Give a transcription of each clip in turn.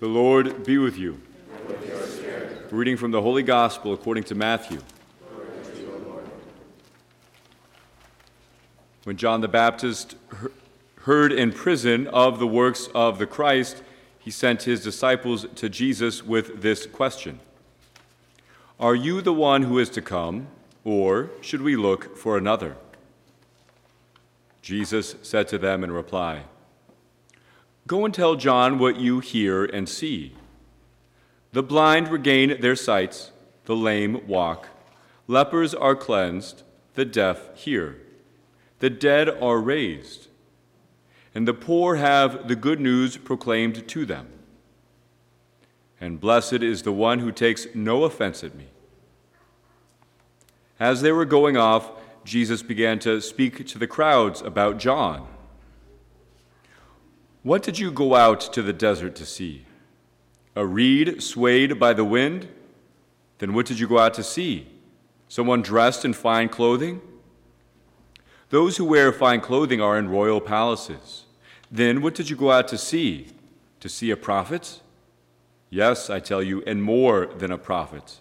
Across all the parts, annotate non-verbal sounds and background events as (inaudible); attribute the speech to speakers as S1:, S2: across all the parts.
S1: The Lord be with you. Reading from the Holy Gospel according to Matthew. When John the Baptist heard in prison of the works of the Christ, he sent his disciples to Jesus with this question Are you the one who is to come, or should we look for another? Jesus said to them in reply, Go and tell John what you hear and see. The blind regain their sights, the lame walk, lepers are cleansed, the deaf hear, the dead are raised, and the poor have the good news proclaimed to them. And blessed is the one who takes no offense at me. As they were going off, Jesus began to speak to the crowds about John. What did you go out to the desert to see? A reed swayed by the wind? Then what did you go out to see? Someone dressed in fine clothing? Those who wear fine clothing are in royal palaces. Then what did you go out to see? To see a prophet? Yes, I tell you, and more than a prophet.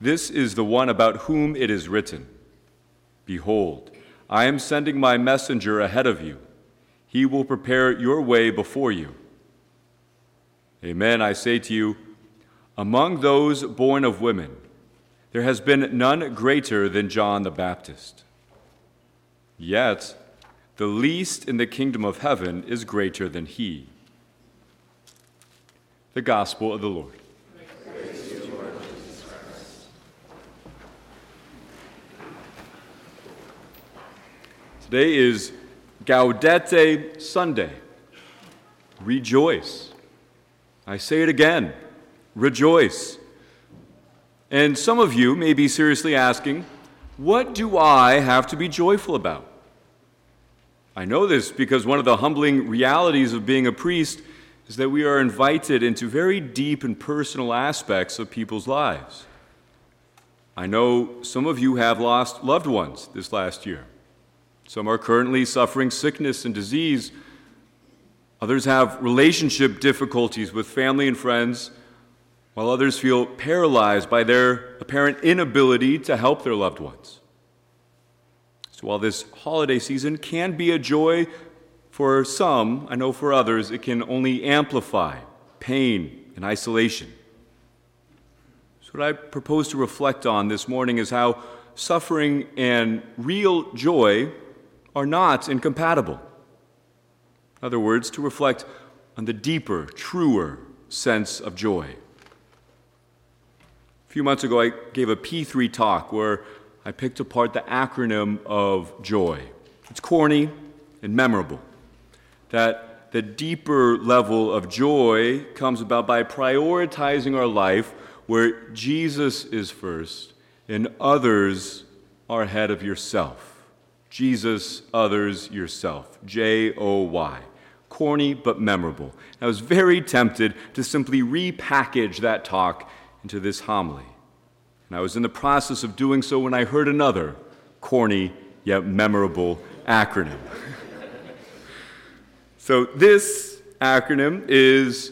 S1: This is the one about whom it is written Behold, I am sending my messenger ahead of you he will prepare your way before you. Amen, I say to you, among those born of women, there has been none greater than John the Baptist. Yet, the least in the kingdom of heaven is greater than he. The Gospel of the Lord. Today is Gaudete Sunday. Rejoice. I say it again rejoice. And some of you may be seriously asking, what do I have to be joyful about? I know this because one of the humbling realities of being a priest is that we are invited into very deep and personal aspects of people's lives. I know some of you have lost loved ones this last year. Some are currently suffering sickness and disease. Others have relationship difficulties with family and friends, while others feel paralyzed by their apparent inability to help their loved ones. So, while this holiday season can be a joy for some, I know for others it can only amplify pain and isolation. So, what I propose to reflect on this morning is how suffering and real joy are not incompatible. In other words, to reflect on the deeper, truer sense of joy. A few months ago, I gave a P3 talk where I picked apart the acronym of joy. It's corny and memorable. That the deeper level of joy comes about by prioritizing our life where Jesus is first and others are ahead of yourself. Jesus, others, yourself. J O Y. Corny but memorable. I was very tempted to simply repackage that talk into this homily. And I was in the process of doing so when I heard another corny yet memorable acronym. (laughs) so, this acronym is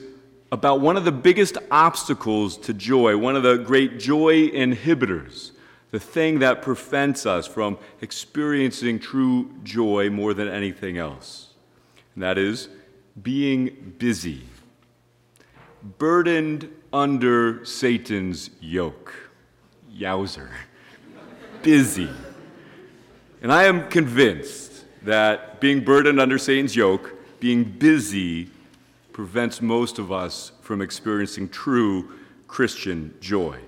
S1: about one of the biggest obstacles to joy, one of the great joy inhibitors the thing that prevents us from experiencing true joy more than anything else. And that is being busy, burdened under Satan's yoke. Yowzer. busy. And I am convinced that being burdened under Satan's yoke, being busy, prevents most of us from experiencing true Christian joy.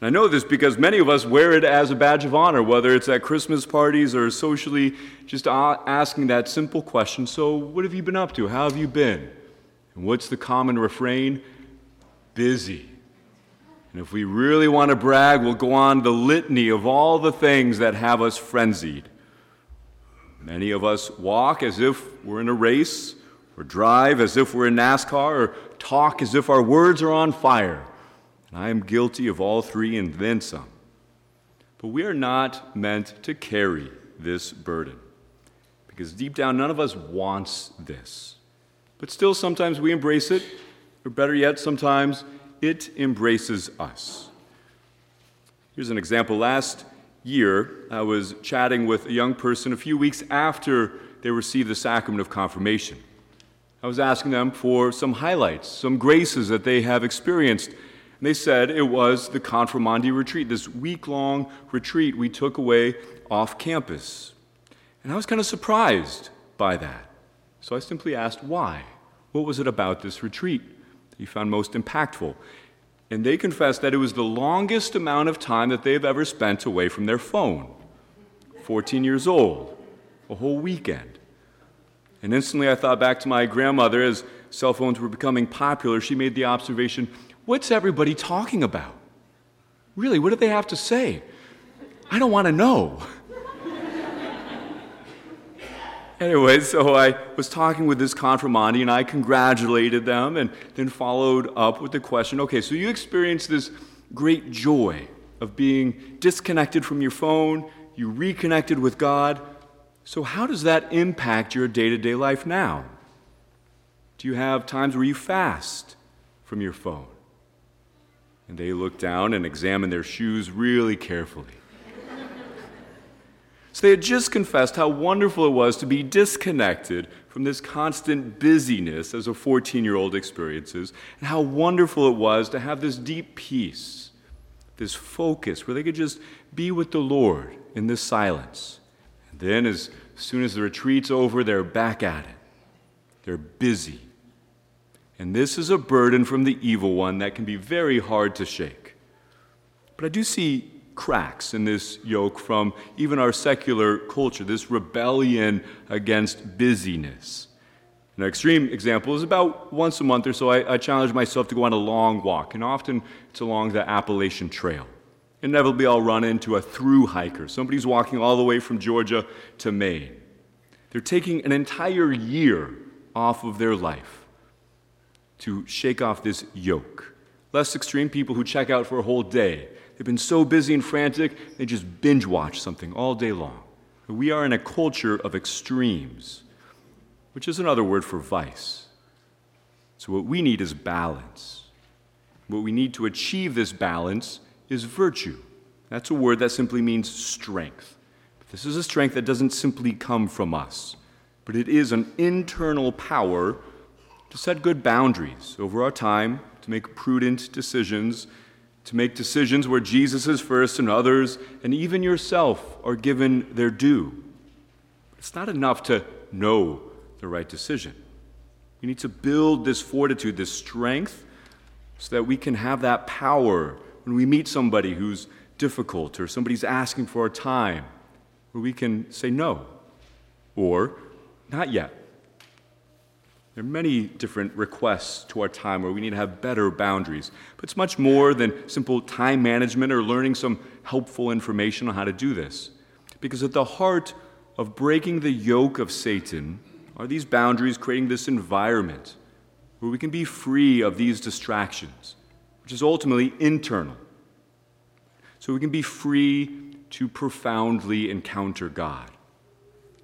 S1: And I know this because many of us wear it as a badge of honor, whether it's at Christmas parties or socially, just asking that simple question So, what have you been up to? How have you been? And what's the common refrain? Busy. And if we really want to brag, we'll go on the litany of all the things that have us frenzied. Many of us walk as if we're in a race, or drive as if we're in NASCAR, or talk as if our words are on fire. I am guilty of all three and then some. But we are not meant to carry this burden. Because deep down, none of us wants this. But still, sometimes we embrace it, or better yet, sometimes it embraces us. Here's an example. Last year, I was chatting with a young person a few weeks after they received the sacrament of confirmation. I was asking them for some highlights, some graces that they have experienced. And they said it was the Confirmandi retreat, this week long retreat we took away off campus. And I was kind of surprised by that. So I simply asked why. What was it about this retreat that you found most impactful? And they confessed that it was the longest amount of time that they've ever spent away from their phone 14 years old, a whole weekend. And instantly I thought back to my grandmother as cell phones were becoming popular. She made the observation what's everybody talking about? Really, what do they have to say? I don't want to know. (laughs) Anyway, so I was talking with this confirmandi and I congratulated them and then followed up with the question okay, so you experienced this great joy of being disconnected from your phone, you reconnected with God. So, how does that impact your day to day life now? Do you have times where you fast from your phone? And they looked down and examined their shoes really carefully. So they had just confessed how wonderful it was to be disconnected from this constant busyness as a 14 year old experiences, and how wonderful it was to have this deep peace, this focus where they could just be with the Lord in this silence. And then, as soon as the retreat's over, they're back at it. They're busy. And this is a burden from the evil one that can be very hard to shake. But I do see cracks in this yoke from even our secular culture, this rebellion against busyness. An extreme example is about once a month or so, I, I, challenge myself to go on a long walk, and often it's along the Appalachian Trail. Inevitably, I'll run into a through hiker. Somebody's walking all the way from Georgia to Maine. They're taking an entire year off of their life to shake off this yoke. Less extreme people who check out for a whole day They've been so busy and frantic, they just binge watch something all day long. We are in a culture of extremes, which is another word for vice. So, what we need is balance. What we need to achieve this balance is virtue. That's a word that simply means strength. But this is a strength that doesn't simply come from us, but it is an internal power to set good boundaries over our time, to make prudent decisions, to make decisions where Jesus is first and others, and even yourself, are given their due. It's not enough to know the right decision. We need to build this fortitude, this strength, so that we can have that power when we meet somebody who's difficult or somebody's asking for our time, where we can say no or not yet. There are many different requests to our time where we need to have better boundaries. But it's much more than simple time management or learning some helpful information on how to do this. Because at the heart of breaking the yoke of Satan are these boundaries creating this environment where we can be free of these distractions, which is ultimately internal. So we can be free to profoundly encounter God.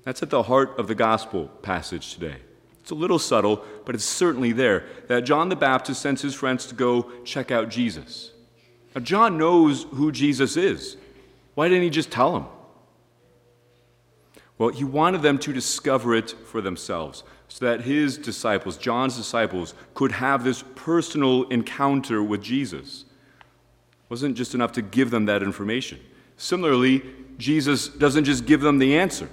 S1: That's at the heart of the gospel passage today. It's a little subtle, but it's certainly there that John the Baptist sends his friends to go check out Jesus. Now, John knows who Jesus is. Why didn't he just tell them? Well, he wanted them to discover it for themselves so that his disciples, John's disciples, could have this personal encounter with Jesus. It wasn't just enough to give them that information. Similarly, Jesus doesn't just give them the answer,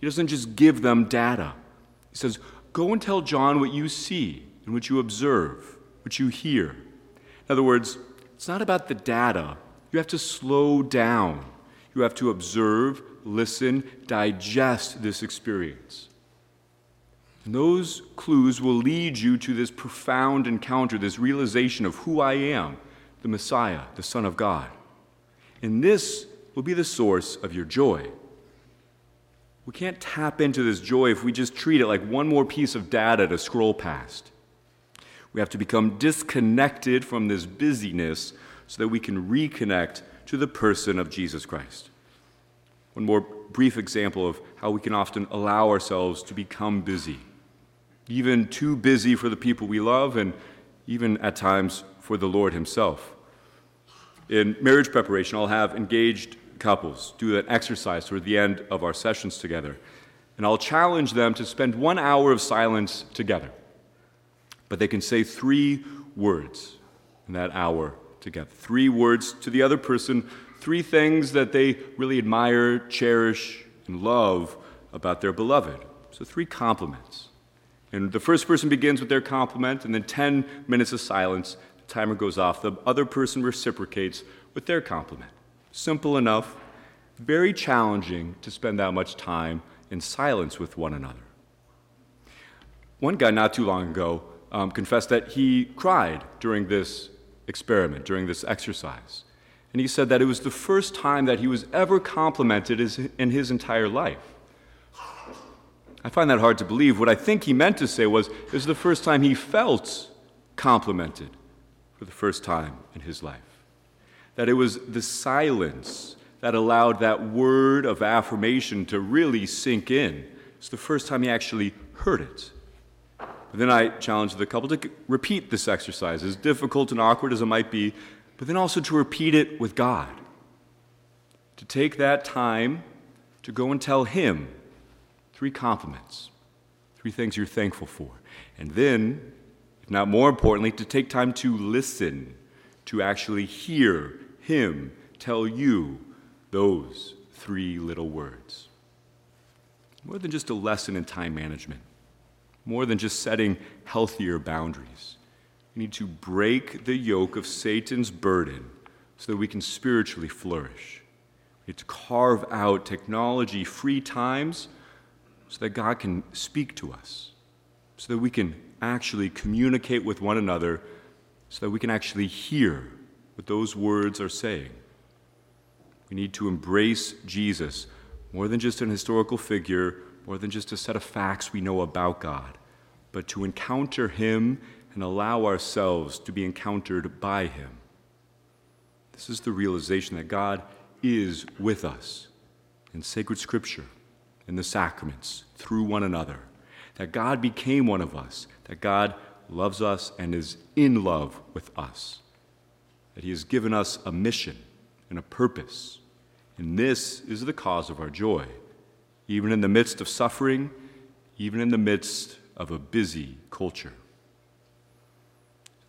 S1: he doesn't just give them data. He says, Go and tell John what you see and what you observe, what you hear. In other words, it's not about the data. You have to slow down. You have to observe, listen, digest this experience. And those clues will lead you to this profound encounter, this realization of who I am, the Messiah, the Son of God. And this will be the source of your joy. We can't tap into this joy if we just treat it like one more piece of data to scroll past. We have to become disconnected from this busyness so that we can reconnect to the person of Jesus Christ. One more brief example of how we can often allow ourselves to become busy. even too busy for the people we love, and even at times for the Lord Himself. In marriage preparation, I'll have engaged couples do an exercise toward the end of our sessions together, and I'll challenge them to spend one hour of silence together. But they can say three words in that hour together. Three words to the other person, three things that they really admire, cherish, and love about their beloved. So, three compliments. And the first person begins with their compliment, and then 10 minutes of silence, the timer goes off. The other person reciprocates with their compliment. Simple enough, very challenging to spend that much time in silence with one another. One guy not too long ago um, confessed that he cried during this experiment, during this exercise. And he said that it was the first time that he was ever complimented in his entire life. I find that hard to believe. What I think he meant to say was it was the first time he felt complimented for the first time in his life. That it was the silence that allowed that word of affirmation to really sink in. It's the first time he actually heard it. But then I challenged the couple to repeat this exercise, as difficult and awkward as it might be, but then also to repeat it with God. To take that time to go and tell Him Three compliments, three things you're thankful for. And then, if not more importantly, to take time to listen, to actually hear Him tell you those three little words. More than just a lesson in time management, more than just setting healthier boundaries. We need to break the yoke of Satan's burden so that we can spiritually flourish. We need to carve out technology free times so that God can speak to us, so that we can actually communicate with one another, so that we can actually hear what those words are saying. We need to embrace Jesus more than just an historical figure, more than just a set of facts we know about God, but to encounter Him and allow ourselves to be encountered by Him. This is the realization that God is with us in sacred scripture in the sacraments through one another, that God became one of us, that God loves us and is in love with us, that He has given us a mission and a purpose. And this is the cause of our joy, even in the midst of suffering, even in the midst of a busy culture.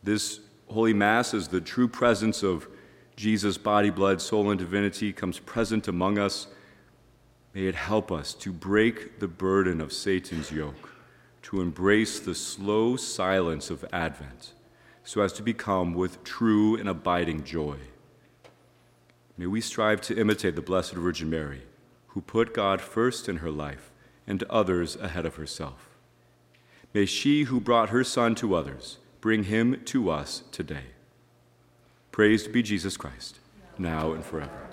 S1: This Holy Mass, as the true presence of Jesus' body, blood, soul, and divinity comes present among us, May it help us to break the burden of Satan's yoke, to embrace the slow silence of Advent, so as to become with true and abiding joy. May we strive to imitate the Blessed Virgin Mary, who put God first in her life and others ahead of herself. May she who brought her Son to others bring him to us today. Praised be Jesus Christ, now and forever.